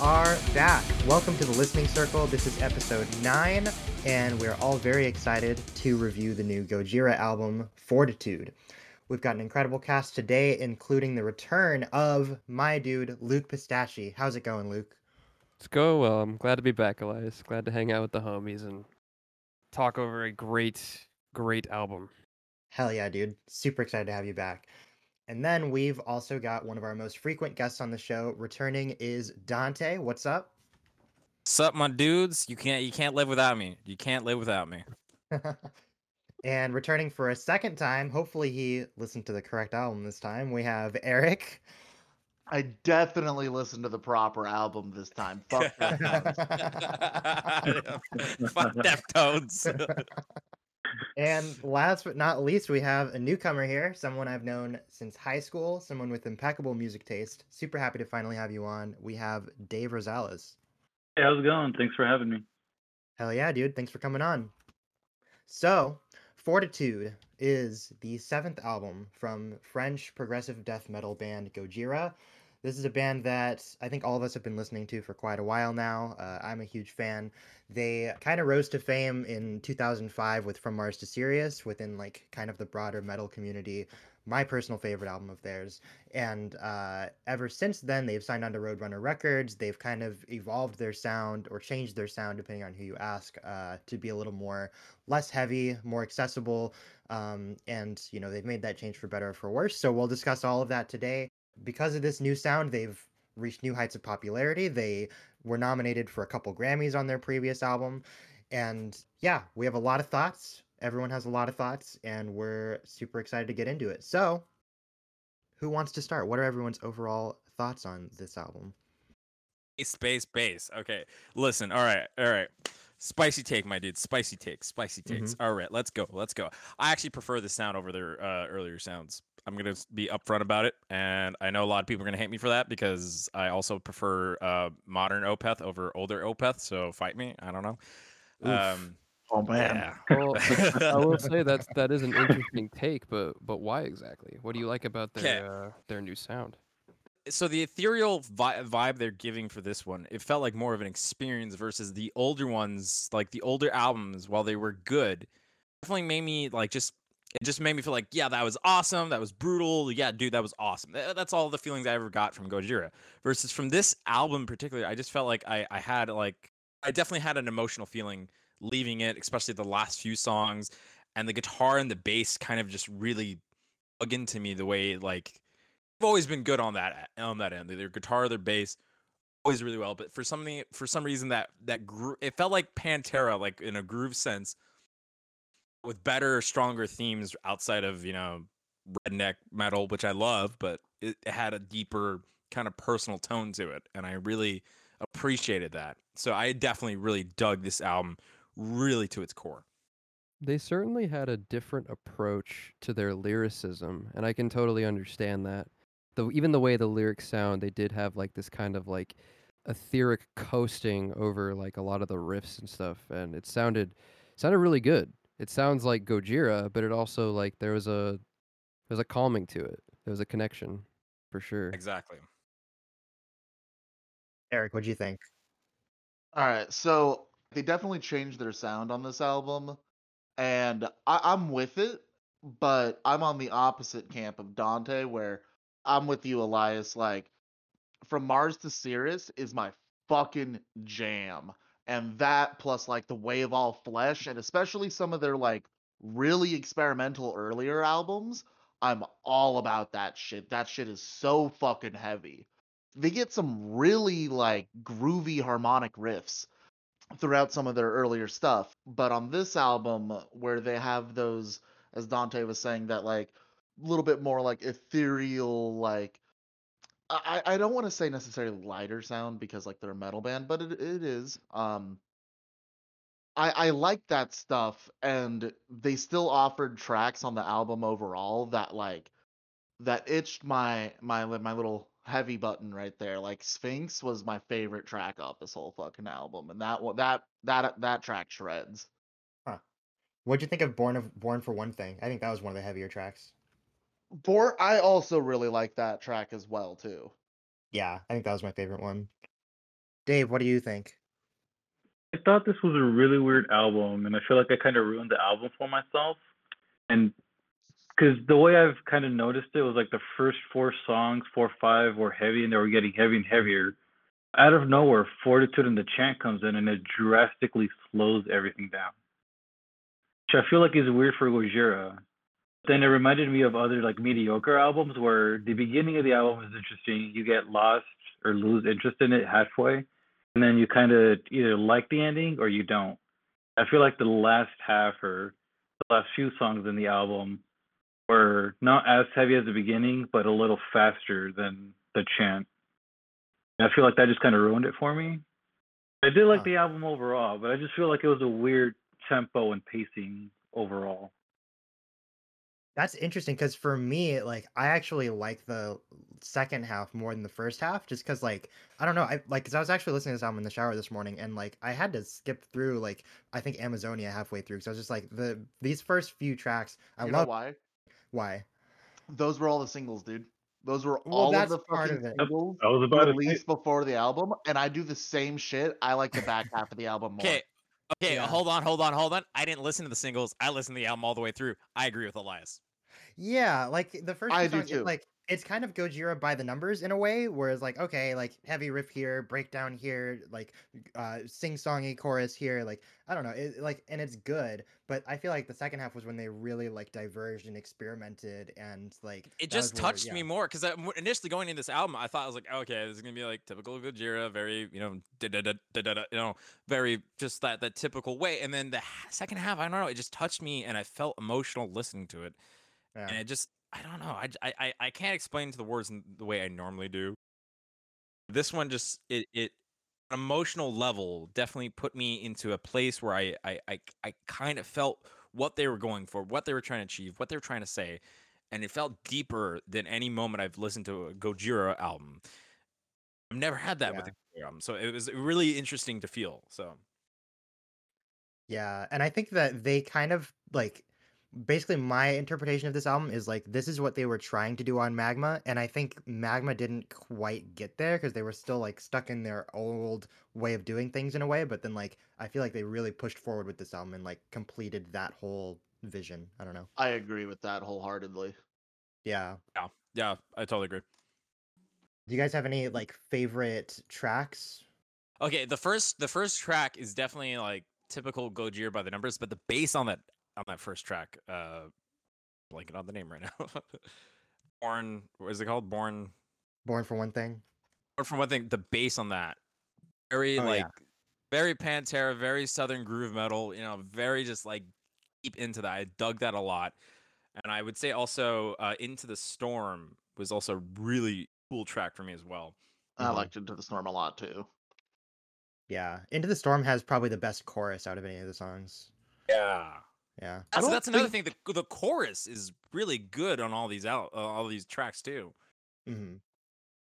are back. Welcome to the Listening Circle. This is episode 9, and we're all very excited to review the new Gojira album, Fortitude. We've got an incredible cast today, including the return of my dude, Luke Pistachio. How's it going, Luke? It's going well. I'm glad to be back, Elias. Glad to hang out with the homies and talk over a great, great album. Hell yeah, dude. Super excited to have you back. And then we've also got one of our most frequent guests on the show. Returning is Dante. What's up? Sup, my dudes? You can't you can't live without me. You can't live without me. and returning for a second time, hopefully he listened to the correct album this time. We have Eric. I definitely listened to the proper album this time. Fuck Deftones. Fuck Deftones. And last but not least, we have a newcomer here, someone I've known since high school, someone with impeccable music taste. Super happy to finally have you on. We have Dave Rosales. Hey, how's it going? Thanks for having me. Hell yeah, dude. Thanks for coming on. So, Fortitude is the seventh album from French progressive death metal band Gojira. This is a band that I think all of us have been listening to for quite a while now. Uh, I'm a huge fan. They kind of rose to fame in 2005 with From Mars to Sirius within like kind of the broader metal community. My personal favorite album of theirs. And uh, ever since then, they've signed on to Roadrunner Records. They've kind of evolved their sound or changed their sound, depending on who you ask, uh, to be a little more less heavy, more accessible. Um, and, you know, they've made that change for better or for worse. So we'll discuss all of that today because of this new sound, they've reached new heights of popularity. They were nominated for a couple Grammys on their previous album. And yeah, we have a lot of thoughts. Everyone has a lot of thoughts, and we're super excited to get into it. So, who wants to start? What are everyone's overall thoughts on this album? Space bass. Okay. Listen, all right, all right. Spicy take, my dude. Spicy takes. Spicy takes. Mm-hmm. All right, let's go. Let's go. I actually prefer the sound over their uh, earlier sounds. I'm gonna be upfront about it, and I know a lot of people are gonna hate me for that because I also prefer uh, modern Opeth over older Opeth. So fight me. I don't know. Um, oh man. yeah. Well, I will say that's that is an interesting take, but but why exactly? What do you like about their uh, their new sound? so the ethereal vi- vibe they're giving for this one, it felt like more of an experience versus the older ones, like the older albums. While they were good, definitely made me like just it just made me feel like yeah, that was awesome, that was brutal, yeah, dude, that was awesome. That's all the feelings I ever got from Gojira. Versus from this album particularly, I just felt like I I had like I definitely had an emotional feeling leaving it, especially the last few songs, and the guitar and the bass kind of just really dug into me the way like I've always been good on that on that end. Their guitar, their bass, always really well. But for something, for some reason, that that it felt like Pantera, like in a groove sense, with better, stronger themes outside of you know redneck metal, which I love, but it, had a deeper kind of personal tone to it, and I really appreciated that. So I definitely really dug this album, really to its core. They certainly had a different approach to their lyricism, and I can totally understand that. Though even the way the lyrics sound, they did have like this kind of like etheric coasting over like a lot of the riffs and stuff, and it sounded sounded really good. It sounds like Gojira, but it also like there was a there's a calming to it. There was a connection, for sure. Exactly. Eric, what do you think? All right, so they definitely changed their sound on this album, and I- I'm with it, but I'm on the opposite camp of Dante, where I'm with you, Elias. Like, from Mars to Sirius is my fucking jam, and that plus like the Way of All Flesh, and especially some of their like really experimental earlier albums. I'm all about that shit. That shit is so fucking heavy. They get some really like groovy harmonic riffs throughout some of their earlier stuff. But on this album, where they have those, as Dante was saying, that like a little bit more like ethereal, like I, I don't want to say necessarily lighter sound because like they're a metal band, but it, it is. Um I, I like that stuff and they still offered tracks on the album overall that like that itched my my my little heavy button right there. Like Sphinx was my favorite track off this whole fucking album, and that one that that that track shreds. What'd you think of Born of Born for One Thing? I think that was one of the heavier tracks. For I also really like that track as well too. Yeah, I think that was my favorite one. Dave, what do you think? I thought this was a really weird album, and I feel like I kind of ruined the album for myself. And because the way I've kind of noticed it was like the first four songs, four five, were heavy, and they were getting heavy and heavier. Out of nowhere, Fortitude and the Chant comes in, and it drastically slows everything down. Which I feel like is weird for Gojira. Then it reminded me of other like mediocre albums where the beginning of the album is interesting, you get lost or lose interest in it halfway, and then you kind of either like the ending or you don't. I feel like the last half or the last few songs in the album were not as heavy as the beginning, but a little faster than the chant. And I feel like that just kind of ruined it for me. I did like Huh. the album overall, but I just feel like it was a weird tempo and pacing overall. That's interesting because for me, like I actually like the second half more than the first half, just because like I don't know, I like because I was actually listening to this album in the shower this morning, and like I had to skip through like I think Amazonia halfway through, because I was just like the these first few tracks, I you love know why? why. Those were all the singles, dude. Those were Well, all of the part fucking of it. singles I was about released before the album, and I do the same shit. I like the back half of the album more. Okay. Okay, Yeah. hold on, hold on, hold on. I didn't listen to the singles. I listened to the album all the way through. I agree with Elias. Yeah, like the first I two do songs, too. like it's kind of Gojira by the numbers in a way, whereas like okay, like heavy riff here, breakdown here, like uh sing songy chorus here, like I don't know, it, like and it's good, but I feel like the second half was when they really like diverged and experimented and like It just where- touched yeah. me more because initially going into this album, I thought I was like, okay, this is gonna be like typical Gojira, very you know, da da da da da, you know, very just that that typical way. And then the second half, I don't know, it just touched me, and I felt emotional listening to it, Yeah. and it just, I don't know, I, I I can't explain to the words in the way I normally do. This one just it it emotional level definitely put me into a place where I I I, I kind of felt what they were going for, what they were trying to achieve, what they were trying to say, and it felt deeper than any moment I've listened to a Gojira album. I've never had that with Yeah. a album, so it was really interesting to feel. So Yeah, and I think that they kind of like basically my interpretation of this album is like this is what they were trying to do on Magma, and I think Magma didn't quite get there because they were still like stuck in their old way of doing things in a way, but then like I feel like they really pushed forward with this album and like completed that whole vision. I don't know. I agree with that wholeheartedly. Yeah. yeah, yeah, I totally agree. Do you guys have any like favorite tracks? Okay, the first the first track is definitely like typical Gojira by the numbers, but the bass on that on that first track, uh blanking on the name right now. Born what is it called? Born Born for one thing. Born from one thing, the bass on that. Very Oh, yeah. like very Pantera, very southern groove metal, you know, very just like deep into that. I dug that a lot. And I would say also uh Into the Storm was also a really cool track for me as well. I Mhm. liked Into the Storm a lot too. Yeah. Into the Storm has probably the best chorus out of any of the songs. Yeah. Yeah. That's, don't that's another thing. The the chorus is really good on all these out uh, all these tracks too. hmm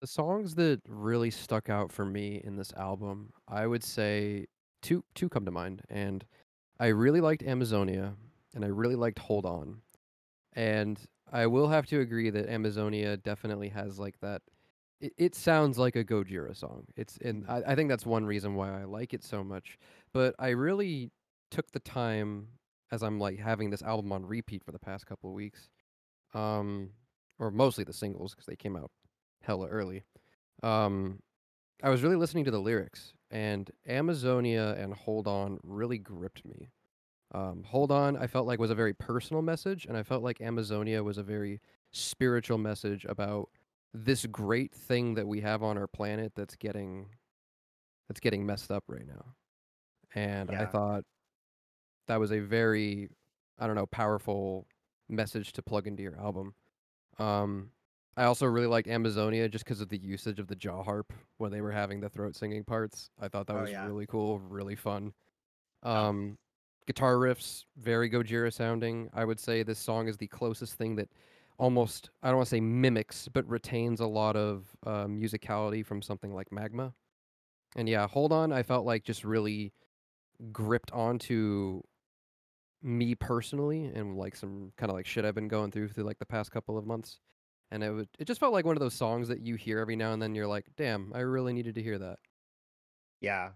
The songs that really stuck out for me in this album, I would say two two come to mind, and I really liked Amazonia, and I really liked Hold On, and I will have to agree that Amazonia definitely has like that. It, it sounds like a Gojira song. It's and I, I think that's one reason why I like it so much. But I really took the time as I'm like having this album on repeat for the past couple of weeks, um, or mostly the singles because they came out hella early. Um, I was really listening to the lyrics, and Amazonia and Hold On really gripped me. Um, Hold On, I felt like was a very personal message, and I felt like Amazonia was a very spiritual message about this great thing that we have on our planet that's getting that's getting messed up right now. And I thought that was a very I don't know, powerful message to plug into your album. Um, I also really liked Amazonia just because of the usage of the jaw harp when they were having the throat singing parts. I thought that Oh, was yeah. really cool, really fun. Um, guitar riffs, very Gojira sounding. I would say this song is the closest thing that almost, I don't want to say mimics, but retains a lot of uh, musicality from something like Magma. And yeah, Hold On, I felt like just really gripped onto me personally and like some kind of like shit I've been going through through like the past couple of months. And it would it just felt like one of those songs that you hear every now and then you're like, "Damn, I really needed to hear that." Yeah.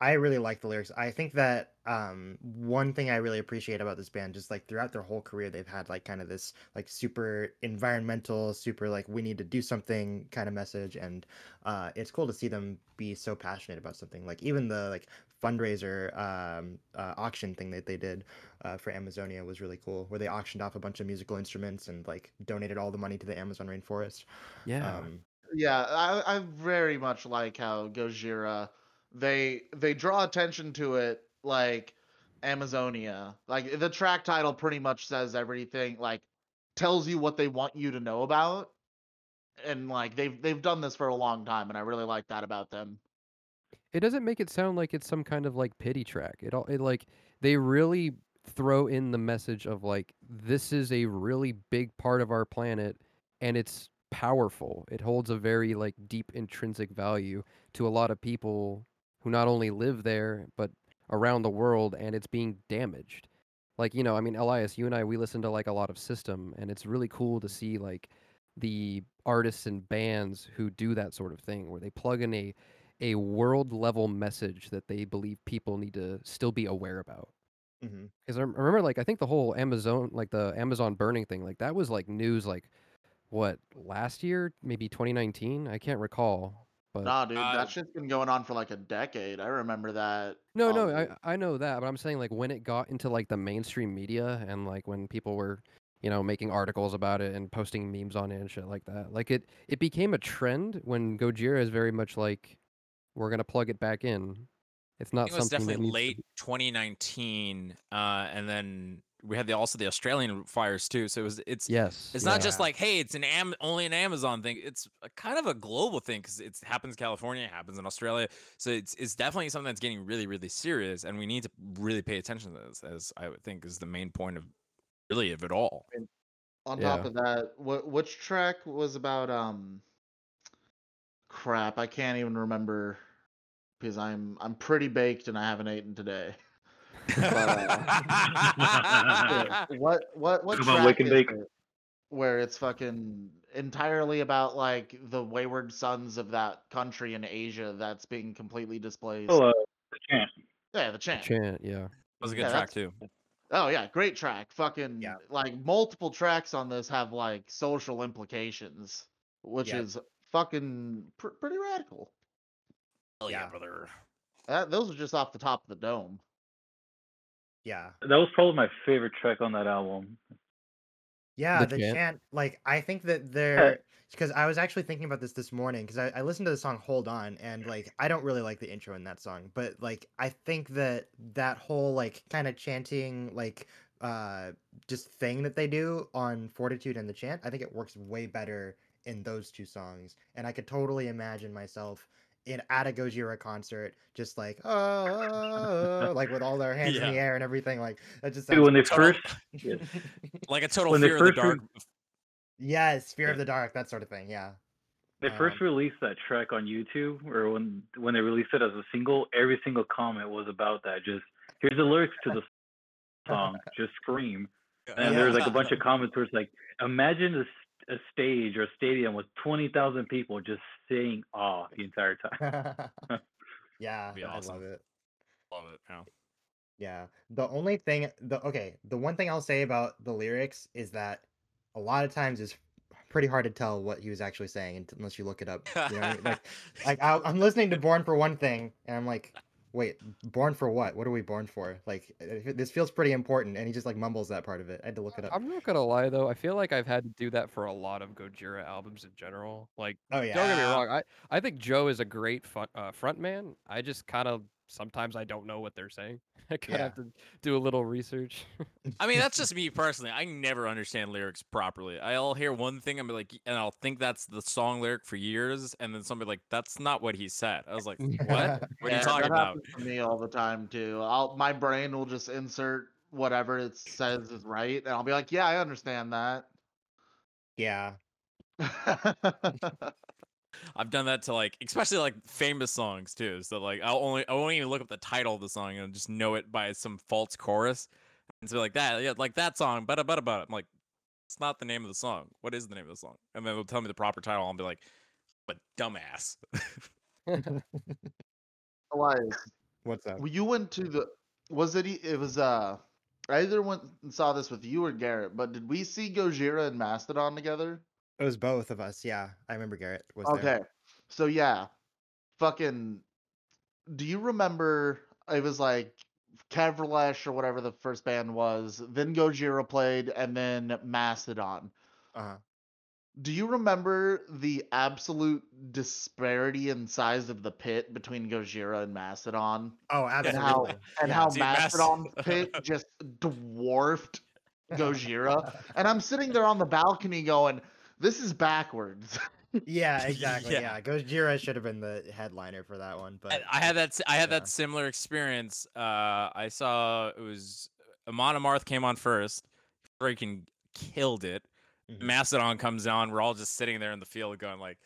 I really like the lyrics. I think that um one thing I really appreciate about this band, just like throughout their whole career, they've had like kind of this like super environmental, super like we need to do something kind of message. And uh it's cool to see them be so passionate about something. Like even the like fundraiser um uh, auction thing that they did uh for Amazonia was really cool, where they auctioned off a bunch of musical instruments and like donated all the money to the Amazon rainforest. Yeah. Um Yeah, I, I very much like how Gojira they they draw attention to it like Amazonia. Like the track title pretty much says everything, like tells you what they want you to know about. And like they've they've done this for a long time and I really like that about them. It doesn't make it sound like it's some kind of like pity track. It all it like they really throw in the message of like this is a really big part of our planet and it's powerful. It holds a very like deep intrinsic value to a lot of people who not only live there but around the world and it's being damaged. Like, you know, I mean, Elias, you and I we listen to like a lot of system and it's really cool to see like the artists and bands who do that sort of thing where they plug in a a world level message that they believe people need to still be aware about. mhm. Because I remember, like, I think the whole Amazon, like the Amazon burning thing, like that was like news, like what last year, maybe 2019. I can't recall, but Nah, dude, Uh, that shit's been going on for like a decade. I remember that. no, no, um, I I know that, but I'm saying like when it got into like the mainstream media and like when people were, you know, making articles about it and posting memes on it and shit like that, like it it became a trend when Gojira is very much like we're gonna plug it back in. It's I not think it was something that definitely needs to late be- 2019, uh, and then we had the also the Australian fires too. So it was it's Yes, it's not just like hey, it's an am only an Amazon thing. It's a, kind of a global thing because it happens in California, it happens in Australia. So it's it's definitely something that's getting really really serious, and we need to really pay attention to this. As I would think is the main point of really of it all. on Yeah. top of that, what which track was about um crap, I can't even remember because I'm I'm pretty baked and I haven't eaten today. Yeah, what what what Talk about track Wake is Bake. it where it's fucking entirely about like the wayward sons of that country in Asia that's being completely displaced? Oh, uh, the chant. yeah, the chant. chant, yeah. was a good Yeah, track too. Oh yeah, great track. Fucking Yeah. like multiple tracks on this have like social implications, which Yeah. is fucking pr- pretty radical. Hell yeah, Yeah. brother. That, those are just off the top of the dome. Yeah. That was probably my favorite track on that album. Yeah, The the chant? chant, like I think that they're because I was actually thinking about this this morning because I, I listened to the song "Hold On" and like I don't really like the intro in that song, but like I think that that whole like kind of chanting like uh just thing that they do on "Fortitude" and the chant, I think it works way better in those two songs, and I could totally imagine myself in at a Gojira concert, just like oh, like with all their hands in the air and everything. Like that just Dude, when they Total- first Like a total When they fear of the first re- dark. Yes, Fear of the Dark, that sort of thing. Yeah. they first Um, released that track on YouTube, or when when they released it as a single, every single comment was about that. Just here's the lyrics to the song, just scream. And there was like a bunch of comments where it's like, imagine a, a stage or a stadium with twenty thousand people just saying "ah" the entire time. yeah, Be I love it. Love it. Yeah. Yeah. The only thing the okay, the one thing I'll say about the lyrics is that a lot of times it's pretty hard to tell what he was actually saying unless you look it up. You know, I mean? like like I'm listening to Born for one thing and I'm like, wait, born for what? What are we born for? Like this feels pretty important, and he just like mumbles that part of it. I had to look it up. I'm not gonna lie though, I feel like I've had to do that for a lot of Gojira albums in general. Like, Oh yeah. don't get me wrong, I I think Joe is a great front uh, front man. I just kind of sometimes I don't know what they're saying. I kind of have to do a little research. I mean, that's just me personally. I never understand lyrics properly. I'll hear one thing and be like, and I'll think that's the song lyric for years, and then somebody like, that's not what he said. I was like, what? What are Yeah, you talking that about? happens to me all the time too. I'll my brain will just insert whatever it says is right, and I'll be like, "Yeah, I understand that." yeah. I've done that to like, especially like famous songs too. So like, I'll only I won't even look up the title of the song and just know it by some false chorus, and so like that, yeah, like that song, but but but I'm like, it's not the name of the song. What is the name of the song? And then they'll tell me the proper title. I'll be like, but dumbass. Elias, What's up? you went to the. Was it? e- It was. Uh, I either went and saw this with you or Garrett, but did we see Gojira and Mastodon together? It was both of us. Yeah, I remember Garrett was Okay. there. So yeah, fucking. Do you remember? It was like Kevlesh or whatever the first band was. Then Gojira played, and then Mastodon. Uh-huh. Do you remember the absolute disparity in size of the pit between Gojira and Mastodon? Oh, absolutely. And how and Yeah. how See, Mas- pit just dwarfed Gojira. And I'm sitting there on the balcony going, "This is backwards." Yeah, exactly. Yeah. Yeah, Gojira should have been the headliner for that one, but I, I had that. I had yeah. that similar experience. Uh, I saw it was Amon Amarth came on first, freaking killed it. Mhm. Mastodon comes on. We're all just sitting there in the field, going like,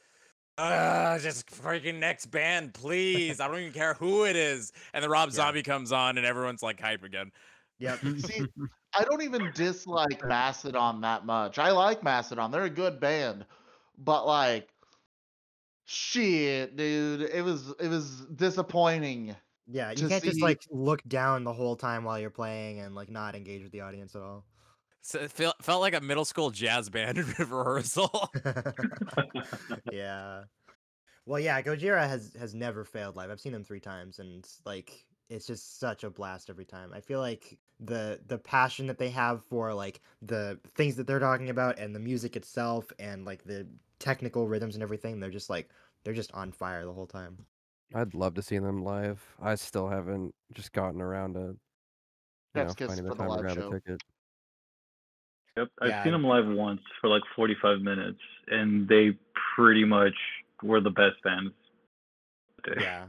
"Ah, just freaking next band, please! I don't even care who it is." And then Rob Yeah. Zombie comes on, and everyone's like hype again. Yep. See, I don't even dislike Mastodon that much. I like Mastodon; they're a good band, but like, shit, dude, it was it was disappointing. Yeah, you can't just like look down the whole time while you're playing and like not engage with the audience at all. So it felt felt like a middle school jazz band rehearsal. yeah. Well, yeah, Gojira has has never failed live. I've seen them three times, and like it's just such a blast every time. I feel like the the passion that they have for like the things that they're talking about and the music itself and like the technical rhythms and everything, they're just like they're just on fire the whole time. I'd love to see them live. I still haven't just gotten around to you know, finding the time to grab show. a ticket. Yep, I've Yeah, seen them live once for like 45 minutes, and they pretty much were the best bands. Yeah.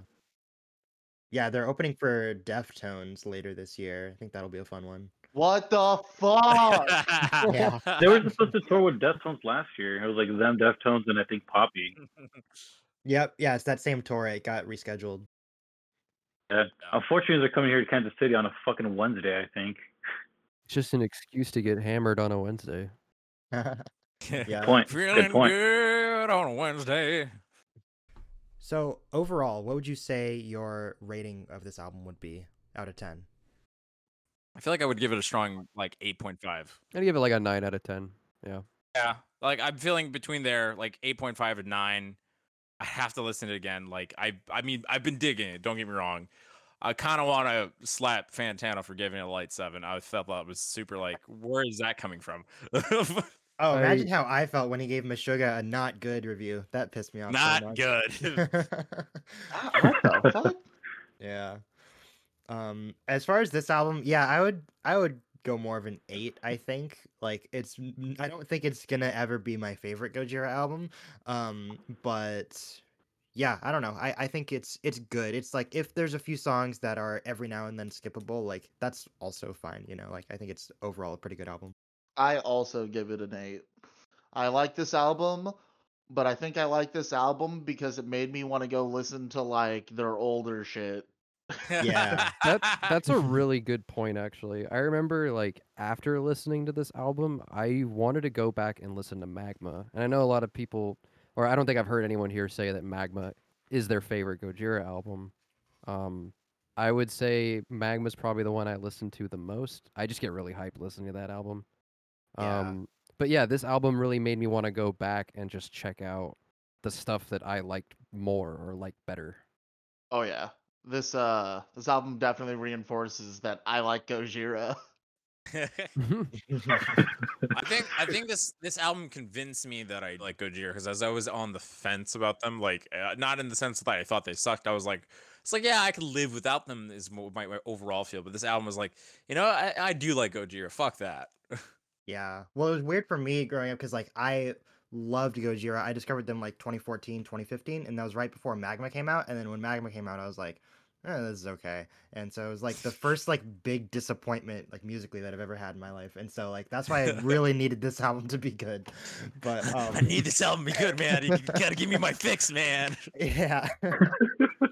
Yeah, they're opening for Deftones later this year. I think that'll be a fun one. What the fuck? Yeah. They were supposed to tour with Deftones last year. It was like them, Deftones, and I think Poppy. Yep, yeah, it's that same tour. It got rescheduled. Yeah. Unfortunately, they're coming here to Kansas City on a fucking Wednesday, I think. It's just an excuse to get hammered on a Wednesday. Yeah. Point. Feeling Good point. good on a Wednesday. So overall, what would you say your rating of this album would be out of ten? I feel like I would give it a strong like 8.5. I'd give it like a nine out of ten. Yeah. Yeah. Like I'm feeling between there, like 8.5 and 9. I have to listen to it again. Like I I mean, I've been digging it, don't get me wrong. I kind of want to slap Fantano for giving it a light 7. I felt that was super like where is that coming from? Oh, I- imagine how I felt when he gave Meshuggah a not good review. That pissed me off. so Not much. good. what yeah. Um, as far as this album, yeah, I would I would go more of an eight. I think like it's I don't think it's gonna ever be my favorite Gojira album. Um, but yeah, I don't know. I I think it's it's good. It's like if there's a few songs that are every now and then skippable, like that's also fine. You know, like I think it's overall a pretty good album. I also give it an eight. I like this album, but I think I like this album because it made me want to go listen to like their older shit. Yeah. That's that's a really good point actually. I remember like after listening to this album, I wanted to go back and listen to Magma. And I know a lot of people or I don't think I've heard anyone here say that Magma is their favorite Gojira album. Um I would say Magma's probably the one I listen to the most. I just get really hyped listening to that album. Yeah. Um but yeah, this album really made me want to go back and just check out the stuff that I liked more or liked better. Oh yeah. This uh this album definitely reinforces that I like Gojira. I think I think this this album convinced me that I like Gojira because as I was on the fence about them, like uh, not in the sense that I thought they sucked. I was like, it's like yeah, I could live without them. Is my, my overall feel. But this album was like, you know, I, I do like Gojira. Fuck that. Yeah. Well, it was weird for me growing up because like I loved Gojira. I discovered them like 2014, 2015, and that was right before Magma came out. And then when Magma came out, I was like, eh, this is okay. And so it was like the first like big disappointment like musically that I've ever had in my life. And so like that's why I really needed this album to be good. But um, I need this album to be good, man. You gotta give me my fix, man. yeah.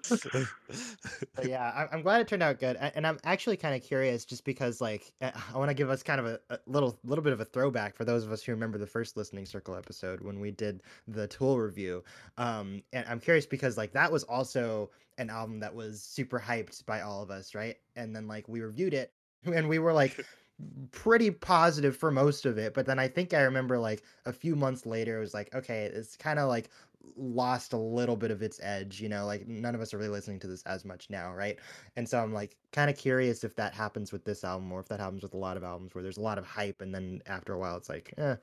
But yeah, I'm, I'm glad it turned out good, and I'm actually kind of curious, just because like uh, I want to give us kind of a, a little little bit of a throwback for those of us who remember the first listening circle episode when we did the Tool review. Um, and I'm curious because like that was also an album that was super hyped by all of us, right? And then like we reviewed it, and we were like pretty positive for most of it, but then I think I remember like a few months later, it was like okay, it's kind of like lost a little bit of its edge, you know, like none of us are really listening to this as much now, right? And so I'm like kind of curious if that happens with this album or if that happens with a lot of albums where there's a lot of hype and then after a while it's like, eh,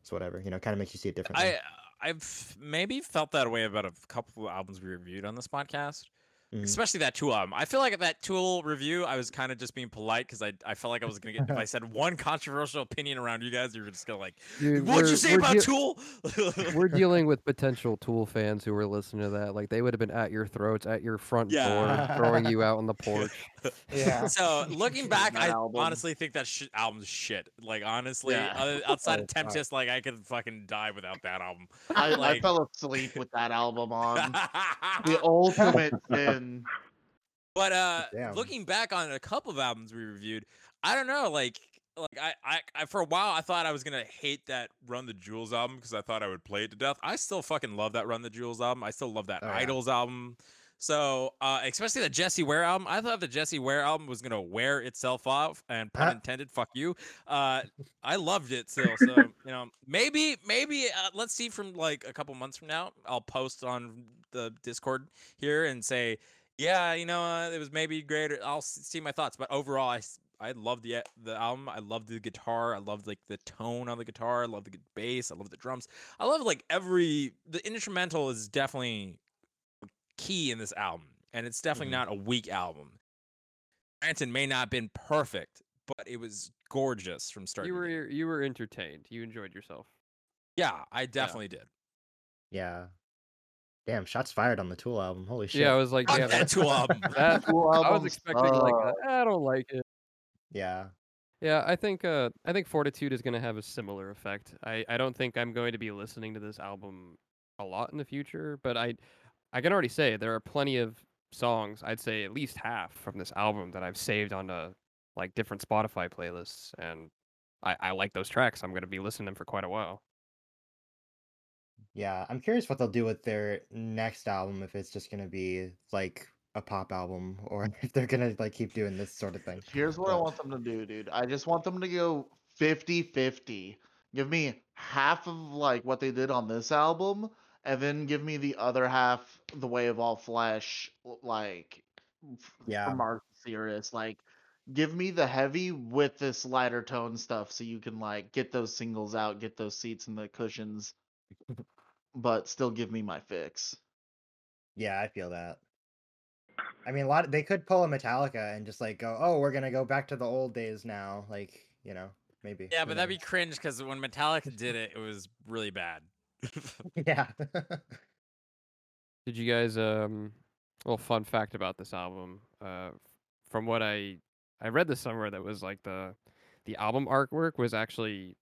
it's whatever, you know, kind of makes you see it differently. I I've maybe felt that way about a couple of albums we reviewed on this podcast. Mhm. Especially that Tool album. I feel like at that Tool review, I was kind of just being polite because I, I felt like I was gonna get if I said one controversial opinion around you guys, you were just gonna like, Dude, what'd you say about deal- Tool? We're dealing with potential Tool fans who were listening to that. Like they would have been at your throats, at your front Yeah. door, throwing you out on the porch. yeah. So looking back, I album. honestly think that sh- album's shit. Like honestly, Yeah. other- outside Oh, of fuck. Tempest, like I could fucking die without that album. I, I fell asleep with that album on. the ultimate sin. But uh Damn. looking back on a couple of albums we reviewed, I don't know, like like I, I, I for a while I thought I was gonna hate that Run the Jewels album because I thought I would play it to death. I still fucking love that Run the Jewels album. I still love that Oh, yeah. IDLES album. So uh especially the Jessie Ware album. I thought the Jessie Ware album was gonna wear itself off and pun Huh? intended, fuck you. Uh I loved it still. So you know, maybe maybe uh, let's see from like a couple months from now. I'll post on the Discord here and say yeah, you know, uh, it was maybe great. I'll see my thoughts, but overall, I I love the the album. I love the guitar. I love like the tone on the guitar. I love the bass. I love the drums. I love like every the instrumental is definitely key in this album, and it's definitely Mhm. not a weak album. Granted, may not have been perfect, but it was gorgeous from start. You were finish. you were entertained. You enjoyed yourself. yeah, I definitely did. Yeah. Damn, shots fired on the Tool album. Holy shit. Yeah, I was like, yeah, that Tool album. that- Tool album. I was album expecting like, sucks. a, I don't like it. yeah. Yeah, I think uh, I think Fortitude is going to have a similar effect. I, I don't think I'm going to be listening to this album a lot in the future, but I I can already say there are plenty of songs. I'd say at least half from this album that I've saved on uh like different Spotify playlists, and I, I like those tracks. I'm going to be listening to them for quite a while. Yeah, I'm curious what they'll do with their next album if it's just gonna be like a pop album or if they're gonna like keep doing this sort of thing. Here's what I want them to do, dude. I just want them to go 50 50. Give me half of like what they did on this album, and then give me the other half, The Way of All Flesh, like f- Yeah. from Mark Sirius. Like, give me the heavy with this lighter tone stuff so you can like get those singles out, get those seats and the cushions, but still give me my fix. Yeah, I feel that. I mean, a lot. they could pull a Metallica and just like go, "Oh, we're gonna go back to the old days now." Like, you know, maybe. Yeah, but that'd be cringe because when Metallica did it, it was really bad. Yeah. Did you guys um well fun fact about this album uh from what I I read this somewhere that was like the the album artwork was actually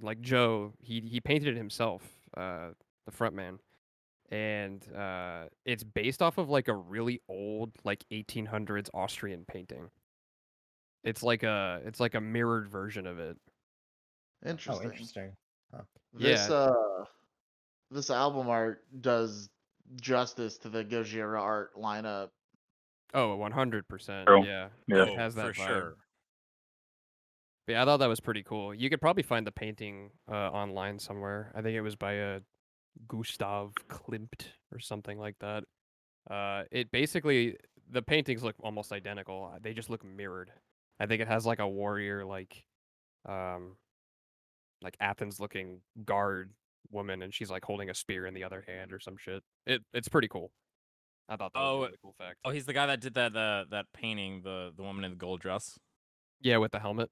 like Joe he he painted it himself uh the front man and uh it's based off of like a really old like 1800s Austrian painting. It's like a it's like a mirrored version of it. Interesting. oh, Interesting. interesting. This Yeah. uh this album art does justice to the Gojira art lineup. Oh, 100%. True. Yeah. Yeah. It has that for vibe. sure. But yeah, I thought that was pretty cool. You could probably find the painting uh, online somewhere. I think it was by a Gustav Klimt or something like that. Uh, it basically the paintings look almost identical. uh, They just look mirrored. I think it has like a warrior, like, um, like Athens looking guard woman, and she's like holding a spear in the other hand or some shit. It it's pretty cool. I thought that was Oh, a really cool fact. Oh, he's the guy that did that uh, that painting, the the woman in the gold dress. Yeah, with the helmet.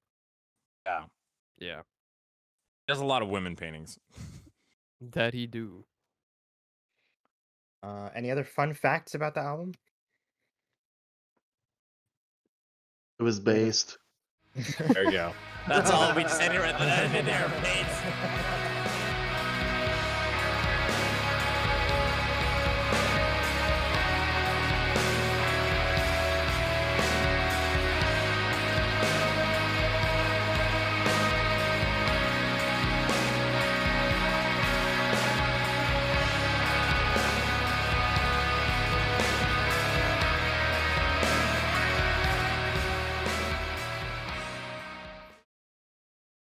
Yeah. Yeah, There's a lot of women paintings. that he do. Uh, any other fun facts about the album? It was based. There you go. That's all. We just ended right there. Paints.